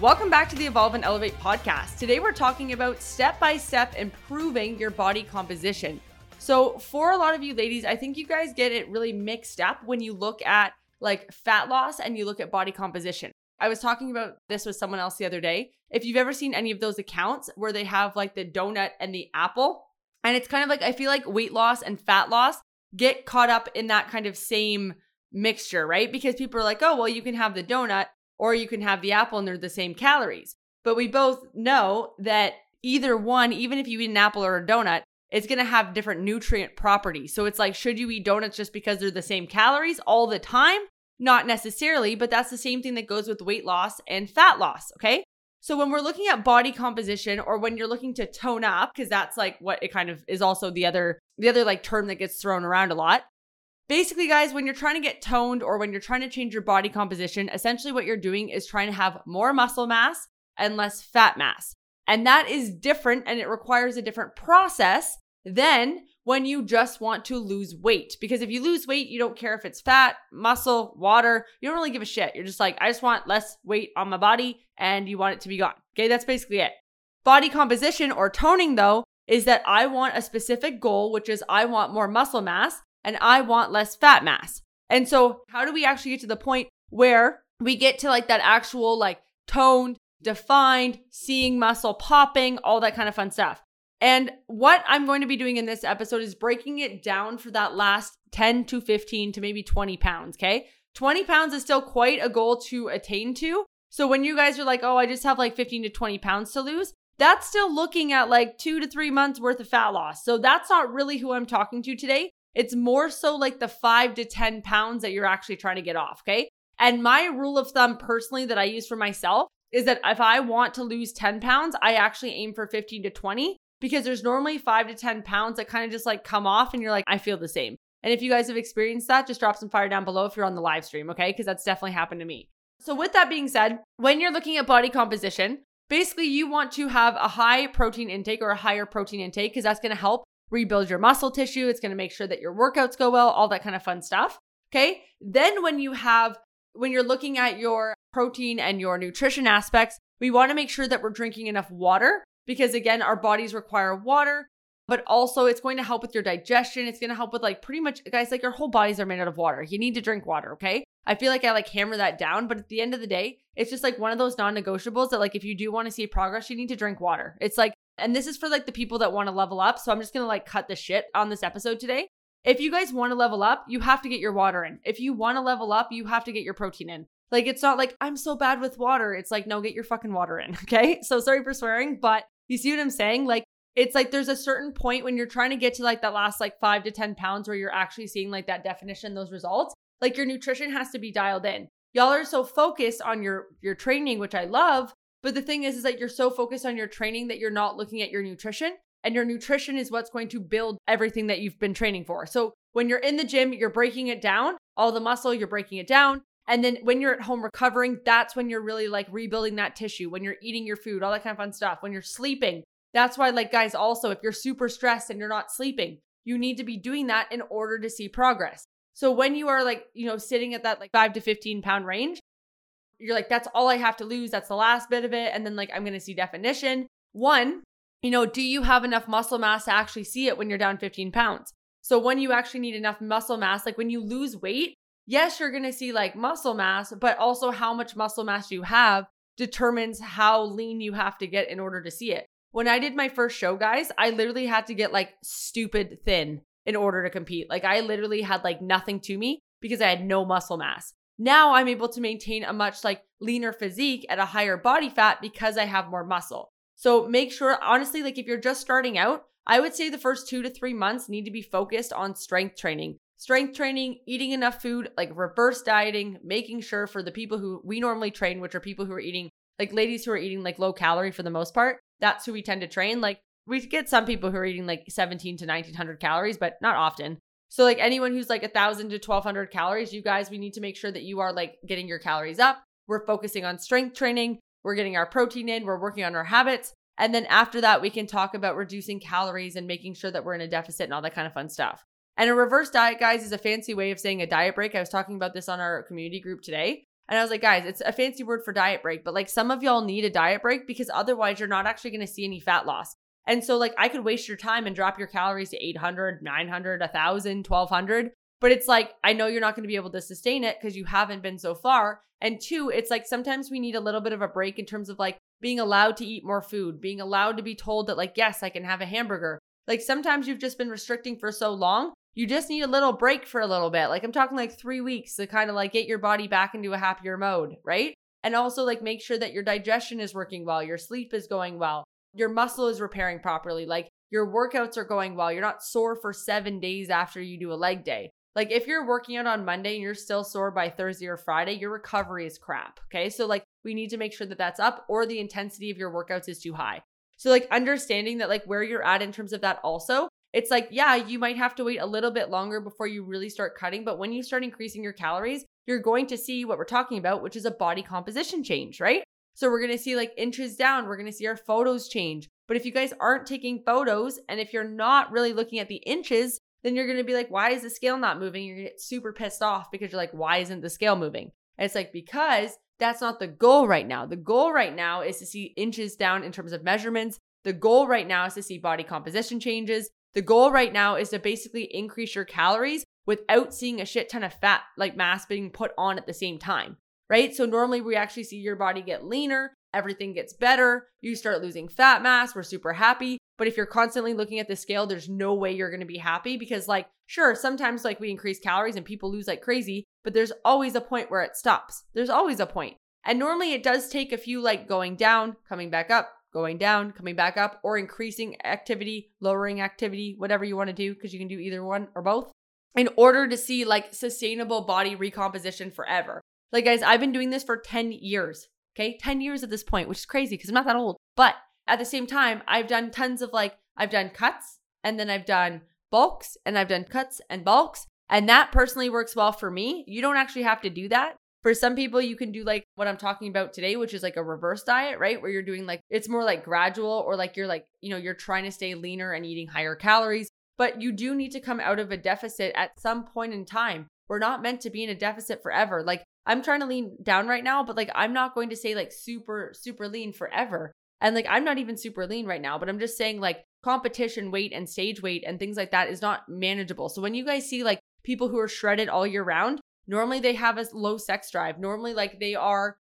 Welcome back to the Evolve and Elevate podcast. Today we're talking about step by step improving your body composition. So, for a lot of you ladies, I think you guys get it really mixed up when you look at like fat loss and you look at body composition. I was talking about this with someone else the other day. If you've ever seen any of those accounts where they have like the donut and the apple, and it's kind of like I feel like weight loss and fat loss get caught up in that kind of same mixture, right? Because people are like, oh, well, you can have the donut or you can have the apple and they're the same calories. But we both know that either one, even if you eat an apple or a donut, it's going to have different nutrient properties. So it's like, should you eat donuts just because they're the same calories all the time? Not necessarily, but that's the same thing that goes with weight loss and fat loss. Okay. So when we're looking at body composition or when you're looking to tone up, because that's like what it kind of is also the other, the other like term that gets thrown around a lot. Basically, guys, when you're trying to get toned or when you're trying to change your body composition, essentially what you're doing is trying to have more muscle mass and less fat mass. And that is different and it requires a different process than when you just want to lose weight. Because if you lose weight, you don't care if it's fat, muscle, water, you don't really give a shit. You're just like, I just want less weight on my body and you want it to be gone. Okay, that's basically it. Body composition or toning, though, is that I want a specific goal, which is I want more muscle mass and I want less fat mass. And so, how do we actually get to the point where we get to like that actual, like toned, defined, seeing muscle popping, all that kind of fun stuff? And what I'm going to be doing in this episode is breaking it down for that last 10 to 15 to maybe 20 pounds. Okay. 20 pounds is still quite a goal to attain to. So when you guys are like, oh, I just have like 15 to 20 pounds to lose, that's still looking at like two to three months worth of fat loss. So that's not really who I'm talking to today. It's more so like the five to 10 pounds that you're actually trying to get off. Okay. And my rule of thumb personally that I use for myself is that if I want to lose 10 pounds, I actually aim for 15 to 20 because there's normally five to 10 pounds that kind of just like come off and you're like, I feel the same. And if you guys have experienced that, just drop some fire down below if you're on the live stream, okay? Because that's definitely happened to me. So, with that being said, when you're looking at body composition, basically you want to have a high protein intake or a higher protein intake because that's going to help rebuild your muscle tissue. It's going to make sure that your workouts go well, all that kind of fun stuff. Okay. Then when you have, when you're looking at your protein and your nutrition aspects, we want to make sure that we're drinking enough water because again, our bodies require water, but also it's going to help with your digestion. It's going to help with like pretty much, guys, like your whole bodies are made out of water. You need to drink water. Okay. I feel like I like hammer that down, but at the end of the day, it's just like one of those non negotiables that like if you do want to see progress, you need to drink water. It's like and this is for like the people that want to level up. So I'm just going to like cut the shit on this episode today. If you guys want to level up, you have to get your water in. If you want to level up, you have to get your protein in. Like it's not like I'm so bad with water. It's like no, get your fucking water in, okay? So sorry for swearing, but you see what I'm saying? Like it's like there's a certain point when you're trying to get to like that last like 5 to 10 pounds where you're actually seeing like that definition, those results. Like your nutrition has to be dialed in. Y'all are so focused on your your training, which I love, but the thing is, is that you're so focused on your training that you're not looking at your nutrition. And your nutrition is what's going to build everything that you've been training for. So when you're in the gym, you're breaking it down, all the muscle, you're breaking it down. And then when you're at home recovering, that's when you're really like rebuilding that tissue, when you're eating your food, all that kind of fun stuff. When you're sleeping, that's why, like, guys, also, if you're super stressed and you're not sleeping, you need to be doing that in order to see progress. So when you are like, you know, sitting at that like five to 15 pound range, you're like, that's all I have to lose. That's the last bit of it. And then, like, I'm going to see definition. One, you know, do you have enough muscle mass to actually see it when you're down 15 pounds? So, when you actually need enough muscle mass, like when you lose weight, yes, you're going to see like muscle mass, but also how much muscle mass you have determines how lean you have to get in order to see it. When I did my first show, guys, I literally had to get like stupid thin in order to compete. Like, I literally had like nothing to me because I had no muscle mass. Now I'm able to maintain a much like leaner physique at a higher body fat because I have more muscle. So make sure, honestly, like if you're just starting out, I would say the first two to three months need to be focused on strength training. strength training, eating enough food, like reverse dieting, making sure for the people who we normally train, which are people who are eating, like ladies who are eating like low calorie for the most part, that's who we tend to train. Like we get some people who are eating like 17 to 1900 calories, but not often. So like anyone who's like a thousand to 1200 calories, you guys, we need to make sure that you are like getting your calories up. We're focusing on strength training. We're getting our protein in. We're working on our habits. And then after that, we can talk about reducing calories and making sure that we're in a deficit and all that kind of fun stuff. And a reverse diet, guys, is a fancy way of saying a diet break. I was talking about this on our community group today. And I was like, guys, it's a fancy word for diet break, but like some of y'all need a diet break because otherwise you're not actually going to see any fat loss. And so, like, I could waste your time and drop your calories to 800, 900, 1,000, 1,200. But it's like, I know you're not going to be able to sustain it because you haven't been so far. And two, it's like sometimes we need a little bit of a break in terms of like being allowed to eat more food, being allowed to be told that, like, yes, I can have a hamburger. Like, sometimes you've just been restricting for so long. You just need a little break for a little bit. Like, I'm talking like three weeks to kind of like get your body back into a happier mode, right? And also, like, make sure that your digestion is working well, your sleep is going well, your muscle is repairing properly. Like your workouts are going well. You're not sore for seven days after you do a leg day. Like if you're working out on Monday and you're still sore by Thursday or Friday, your recovery is crap. Okay. So like we need to make sure that that's up or the intensity of your workouts is too high. So like understanding that like where you're at in terms of that also, it's like, yeah, you might have to wait a little bit longer before you really start cutting. But when you start increasing your calories, you're going to see what we're talking about, which is a body composition change, right? So we're to see like inches down. We're to see our photos change. But if you guys aren't taking photos and if you're not really looking at the inches, then you're to be like, why is the scale not moving? You're to get super pissed off because you're like, why isn't the scale moving? And it's like, because that's not the goal right now. The goal right now is to see inches down in terms of measurements. The goal right now is to see body composition changes. The goal right now is to basically increase your calories without seeing a shit ton of fat like mass being put on at the same time right? So normally we actually see your body get leaner, everything gets better, you start losing fat mass, we're super happy. But if you're constantly looking at the scale, there's no way you're to be happy because like sure, sometimes like we increase calories and people lose like crazy, but there's always a point where it stops. There's always a point. And normally it does take a few like going down, coming back up, going down, coming back up, or increasing activity, lowering activity, whatever you want to do, because you can do either one or both, in order to see like sustainable body recomposition forever. Like, guys, I've been doing this for 10 years. Okay. 10 years at this point, which is crazy because I'm not that old. But at the same time, I've done tons of like, I've done cuts and then I've done bulks and I've done cuts and bulks. And that personally works well for me. You don't actually have to do that. For some people, you can do like what I'm talking about today, which is like a reverse diet, right? Where you're doing like, it's more like gradual or like you're like, you know, you're trying to stay leaner and eating higher calories. But you do need to come out of a deficit at some point in time. We're not meant to be in a deficit forever. Like I'm trying to lean down right now, but like I'm not going to say like super, super lean forever. And like I'm not even super lean right now, but I'm just saying like competition weight and stage weight and things like that is not manageable. So when you guys see like people who are shredded all year round, normally they have a low sex drive. Normally like they are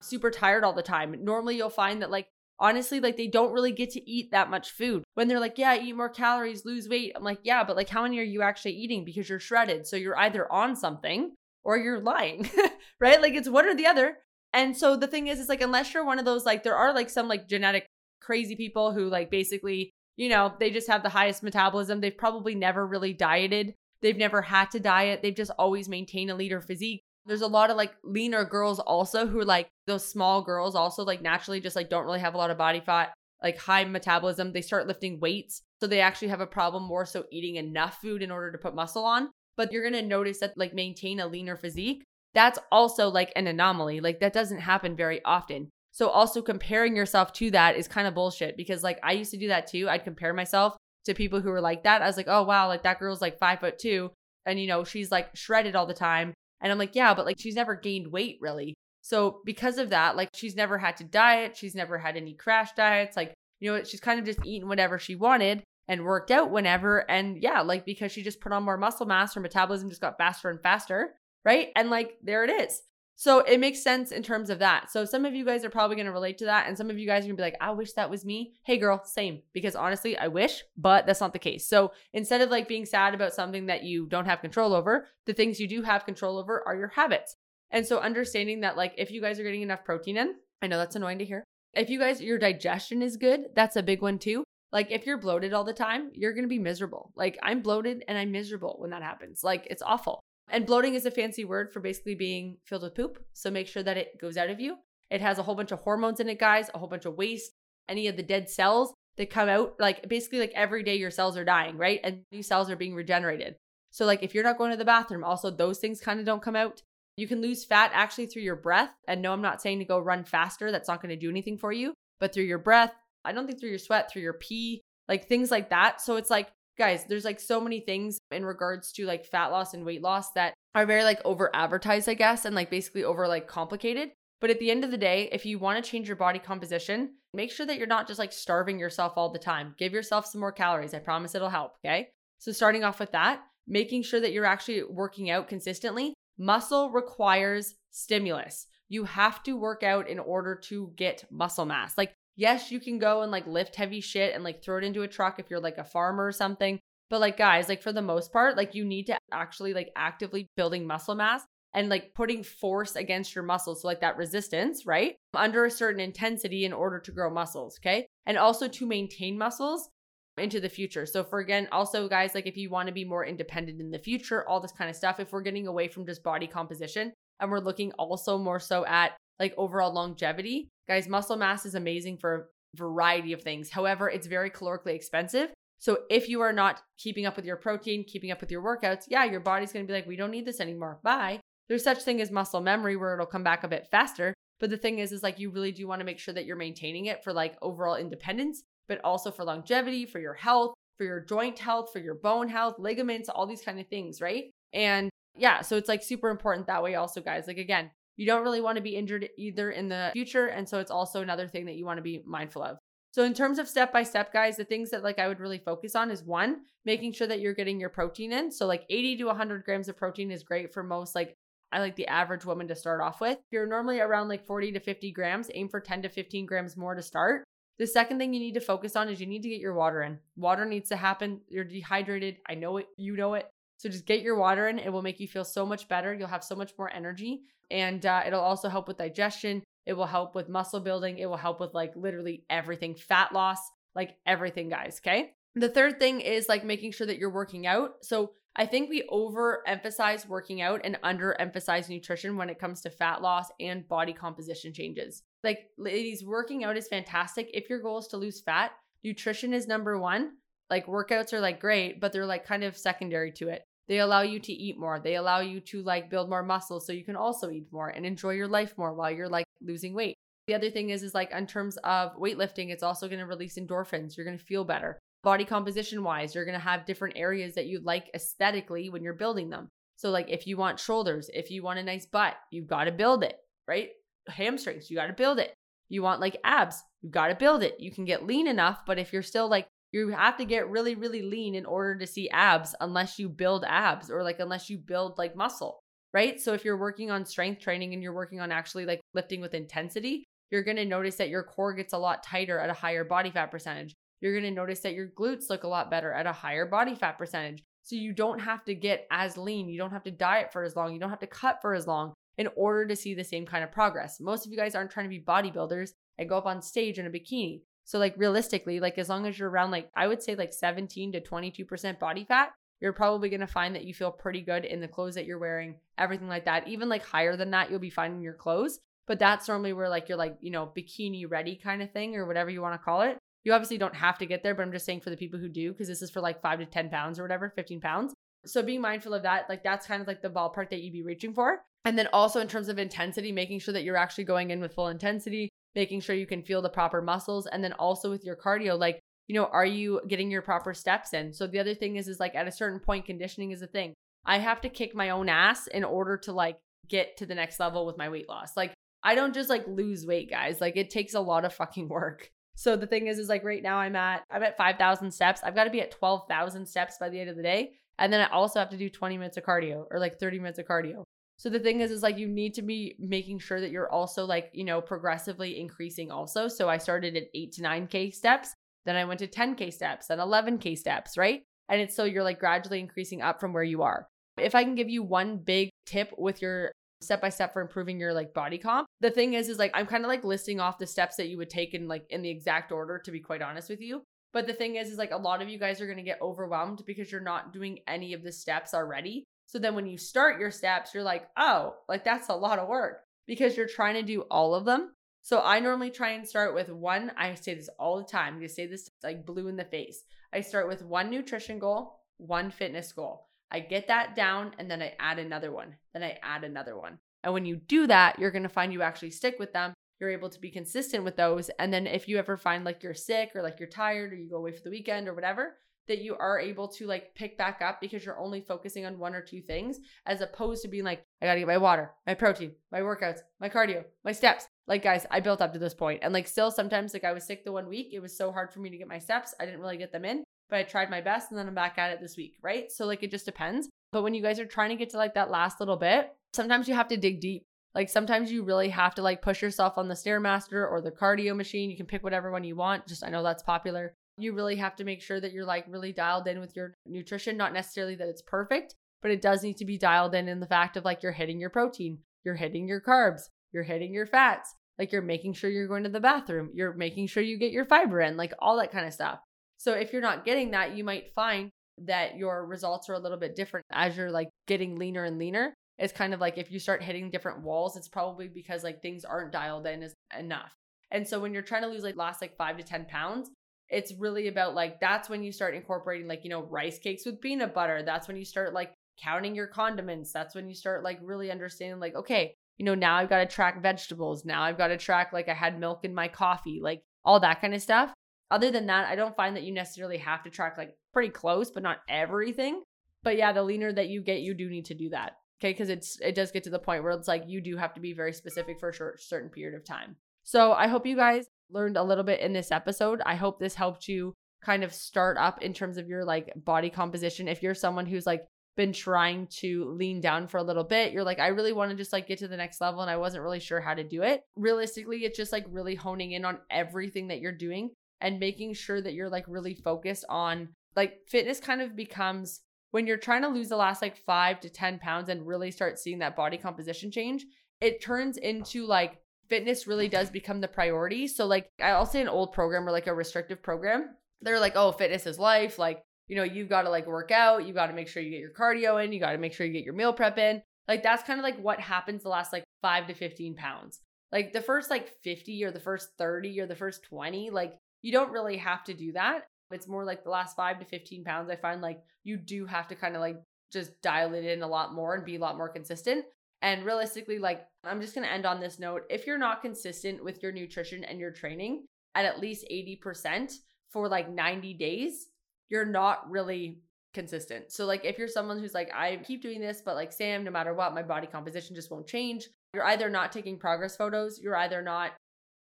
super tired all the time. Normally you'll find that like honestly like they don't really get to eat that much food. When they're like, "Yeah, eat more calories, lose weight." I'm like, "Yeah, but like how many are you actually eating because you're shredded?" So you're either on something or you're lying, right? Like it's one or the other. And so the thing is, it's like, unless you're one of those, like, there are like some like genetic crazy people who, like, basically, you know, they just have the highest metabolism. They've probably never really dieted. They've never had to diet. They've just always maintained a leader physique. There's a lot of like leaner girls also who like those small girls, also like naturally just like don't really have a lot of body fat, like high metabolism. They start lifting weights. So they actually have a problem more so eating enough food in order to put muscle on but you're to notice that like maintain a leaner physique, that's also like an anomaly. Like that doesn't happen very often. So also comparing yourself to that is kind of bullshit because like I used to do that too. I'd compare myself to people who were like that. I was like, oh wow, like that girl's like five foot two and you know, she's like shredded all the time. And I'm like, yeah, but like she's never gained weight really. So because of that, like she's never had to diet, she's never had any crash diets. Like, you know, she's kind of just eating whatever she wanted and worked out whenever. And yeah, like because she just put on more muscle mass, her metabolism just got faster and faster, right? And like there it is. So it makes sense in terms of that. So some of you guys are probably going to relate to that. And some of you guys are going to be like, I wish that was me. Hey, girl, same. Because honestly, I wish, but that's not the case. So instead of like being sad about something that you don't have control over, the things you do have control over are your habits. And so understanding that, like, if you guys are getting enough protein in, I know that's annoying to hear. If you guys, your digestion is good, that's a big one too. Like if you're bloated all the time, you're going to be miserable. Like I'm bloated and I'm miserable when that happens. Like it's awful. And bloating is a fancy word for basically being filled with poop. So make sure that it goes out of you. It has a whole bunch of hormones in it, guys, a whole bunch of waste, any of the dead cells that come out. Like basically, like every day your cells are dying, right? And new cells are being regenerated. So, like if you're not going to the bathroom, also those things kind of don't come out. You can lose fat actually through your breath. And no, I'm not saying to go run faster. That's not going to do anything for you, but through your breath. I don't think through your sweat, through your pee, like things like that. So it's like, guys, there's like so many things in regards to like fat loss and weight loss that are very like over advertised, I guess, and like basically over like complicated. But at the end of the day, if you want to change your body composition, make sure that you're not just like starving yourself all the time. Give yourself some more calories. I promise it'll help. Okay. So, starting off with that, making sure that you're actually working out consistently. Muscle requires stimulus. You have to work out in order to get muscle mass. Like, yes, you can go and like lift heavy shit and like throw it into a truck if you're like a farmer or something. But like, guys, like for the most part, like you need to actually like actively building muscle mass and like putting force against your muscles. So, like that resistance, right? Under a certain intensity in order to grow muscles. Okay. And also to maintain muscles into the future. So, for again, also, guys, like if you want to be more independent in the future, all this kind of stuff, if we're getting away from just body composition and we're looking also more so at like overall longevity, guys, muscle mass is amazing for a variety of things. However, it's very calorically expensive. So if you are not keeping up with your protein, keeping up with your workouts, yeah, your body's going to be like, we don't need this anymore. Bye. There's such thing as muscle memory where it'll come back a bit faster. But the thing is, is like you really do want to make sure that you're maintaining it for like overall independence, but also for longevity, for your health, for your joint health, for your bone health, ligaments, all these kind of things, right? And yeah, so it's like super important that way, also, guys. Like, again, you don't really want to be injured either in the future. And so it's also another thing that you want to be mindful of. So in terms of step by step guys, the things that like I would really focus on is one, making sure that you're getting your protein in. So like 80 to 100 grams of protein is great for most like I like the average woman to start off with. If you're normally around like 40 to 50 grams, aim for 10 to 15 grams more to start. The second thing you need to focus on is you need to get your water in. Water needs to happen. You're dehydrated. I know it. You know it. So just get your water in. It will make you feel so much better. You'll have so much more energy. And uh, it'll also help with digestion. It will help with muscle building. It will help with like literally everything, fat loss, like everything, guys. Okay. The third thing is like making sure that you're working out. So I think we overemphasize working out and underemphasize nutrition when it comes to fat loss and body composition changes. Like, ladies, working out is fantastic. If your goal is to lose fat, nutrition is number one. Like, workouts are like great, but they're like kind of secondary to it. They allow you to eat more. They allow you to like build more muscle so you can also eat more and enjoy your life more while you're like losing weight. The other thing is is like in terms of weightlifting, it's also going to release endorphins. You're going to feel better body composition wise, you're going to have different areas that you like aesthetically when you're building them. So, like if you want shoulders, if you want a nice butt, you've got to build it, right? Hamstrings, you got to build it. You want like abs, you got to build it. You can get lean enough, but if you're still like, you have to get really, really lean in order to see abs unless you build abs or like unless you build like muscle, right? So, if you're working on strength training and you're working on actually like lifting with intensity, you're going to notice that your core gets a lot tighter at a higher body fat percentage you're going to notice that your glutes look a lot better at a higher body fat percentage. So you don't have to get as lean. You don't have to diet for as long. You don't have to cut for as long in order to see the same kind of progress. Most of you guys aren't trying to be bodybuilders and go up on stage in a bikini. So like realistically, like as long as you're around like I would say like 17 to 22% body fat, you're probably going to find that you feel pretty good in the clothes that you're wearing, everything like that. Even like higher than that, you'll be finding your clothes. But that's normally where like you're like, you know, bikini ready kind of thing or whatever you want to call it. You obviously don't have to get there, but I'm just saying for the people who do, because this is for like five to 10 pounds or whatever, 15 pounds. So being mindful of that, like that's kind of like the ballpark that you'd be reaching for. And then also in terms of intensity, making sure that you're actually going in with full intensity, making sure you can feel the proper muscles. And then also with your cardio, like, you know, are you getting your proper steps in? So the other thing is, is like at a certain point, conditioning is a thing. I have to kick my own ass in order to like get to the next level with my weight loss. Like, I don't just like lose weight, guys. Like, it takes a lot of fucking work. So the thing is, is like right now I'm at I'm at five thousand steps. I've got to be at twelve thousand steps by the end of the day, and then I also have to do twenty minutes of cardio or like thirty minutes of cardio. So the thing is, is like you need to be making sure that you're also like you know progressively increasing also. So I started at eight to nine k steps, then I went to ten k steps, and eleven k steps, right? And it's so you're like gradually increasing up from where you are. If I can give you one big tip with your step by step for improving your like body comp. The thing is, is like I'm kind of like listing off the steps that you would take in like in the exact order, to be quite honest with you. But the thing is, is like a lot of you guys are going to get overwhelmed because you're not doing any of the steps already. So then when you start your steps, you're like, oh, like that's a lot of work because you're trying to do all of them. So I normally try and start with one. I say this all the time. You say this like blue in the face. I start with one nutrition goal, one fitness goal. I get that down and then I add another one. Then I add another one. And when you do that, you're going to find you actually stick with them. You're able to be consistent with those. And then if you ever find like you're sick or like you're tired or you go away for the weekend or whatever, that you are able to like pick back up because you're only focusing on one or two things as opposed to being like, I gotta get my water, my protein, my workouts, my cardio, my steps. Like, guys, I built up to this. And like, still sometimes, like, I was sick the one week. It was so hard for me to get my steps. I didn't really get them in, but I tried my best and then I'm back at it this week, right? So, like, it just depends. But when you guys are trying to get to like that last little bit, sometimes you have to dig deep. Like sometimes you really have to like push yourself on the Stairmaster or the cardio machine. You can pick whatever one you want. Just I know that's popular you really have to make sure that you're like really dialed in with your nutrition. Not necessarily that it's perfect, but it does need to be dialed in in the fact of like you're hitting your protein, you're hitting your carbs, you're hitting your fats, like you're making sure you're going to the bathroom, you're making sure you get your fiber in, like all that kind of stuff. So if you're not getting that, you might find that your results are a little bit different as you're like getting leaner and leaner. It's kind of like if you start hitting different walls, it's probably because like things aren't dialed in as enough. And so when you're trying to lose like last like five to 10 pounds, it's really about like that's when you start incorporating like you know rice cakes with peanut butter. That's when you start like counting your condiments. That's when you start like really understanding like okay you know now i've got to track vegetables. Now i've got to track like i had milk in my coffee like all that kind of stuff. Other than that i don't find that you necessarily have to track like pretty close but not everything. But yeah the leaner that you get you do need to do that okay? Because it's it does get to the point where it's like you do have to be very specific for a short certain period of time. So i hope you guys learned a little bit in this episode. I hope this helped you kind of start up in terms of your like body composition. If you're someone who's like been trying to lean down for a little bit, you're like, I really want to just like get to the next level and I wasn't really sure how to do it. Realistically, it's just like really honing in on everything that you're doing and making sure that you're like really focused on like fitness kind of becomes when you're trying to lose the last like five to 10 pounds and really start seeing that body composition change, it turns into like fitness really does become the priority. So, like, I'll say an old program or like a restrictive program, they're like, oh, fitness is life. Like, you know, you've got to like work out, you got to make sure you get your cardio in, you got to make sure you get your meal prep in. Like, that's kind of like what happens the last like five to 15 pounds. Like, the first like 50 or the first 30 or the first 20, like, you don't really have to do that. It's more like the last five to 15 pounds. I find like you do have to kind of like just dial it in a lot more and be a lot more consistent. And realistically, like, I'm just going to end on this note. If you're not consistent with your nutrition and your training at at least 80% for like 90 days, you're not really consistent. So, like, if you're someone who's like, I keep doing this, but like, Sam, no matter what, my body composition just won't change, you're either not taking progress photos, you're either not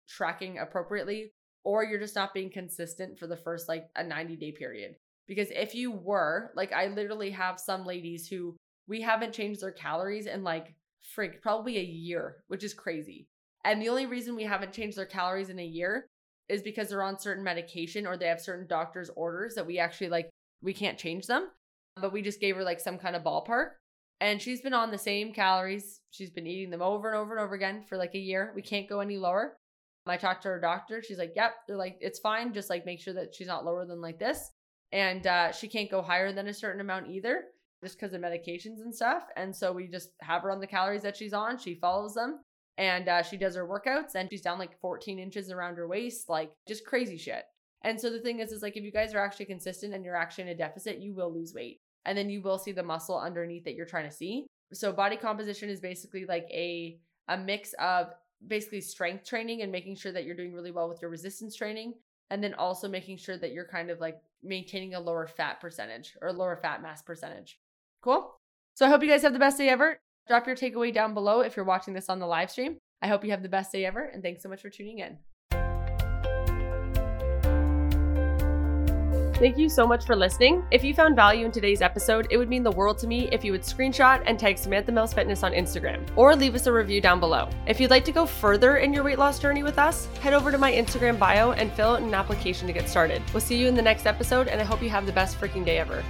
tracking appropriately, or you're just not being consistent for the first like a 90 day period. Because if you were, like, I literally have some ladies who we haven't changed their calories in like frig, probably a year, which is crazy. And the only reason we haven't changed their calories in a year is because they're on certain medication or they have certain doctor's orders that we actually like, we can't change them. But we just gave her like some kind of ballpark. And she's been on the same calories. She's been eating them over and over and over again for like a year. We can't go any lower. I talked to her doctor. She's like, yep. They're like, it's fine. Just like make sure that she's not lower than like this. And uh, she can't go higher than a certain amount either just because of medications and stuff. And so we just have her on the calories that she's on. She follows them and uh, she does her workouts and she's down like 14 inches around her waist, like just crazy shit. And so the thing is, is like if you guys are actually consistent and you're actually in a deficit, you will lose weight. And then you will see the muscle underneath that you're trying to see. So body composition is basically like a a mix of basically strength training and making sure that you're doing really well with your resistance training and then also making sure that you're kind of like maintaining a lower fat percentage or lower fat mass percentage. Cool. So I hope you guys have the best day ever. Drop your takeaway down below if you're watching this on the live stream. I hope you have the best day ever, and thanks so much for tuning in. Thank you so much for listening. If you found value in today's episode, it would mean the world to me if you would screenshot and tag Samantha Mills Fitness on Instagram or leave us a review down below. If you'd like to go further in your weight loss journey with us, head over to my Instagram bio and fill out an application to get started. We'll see you in the next episode, and I hope you have the best freaking day ever.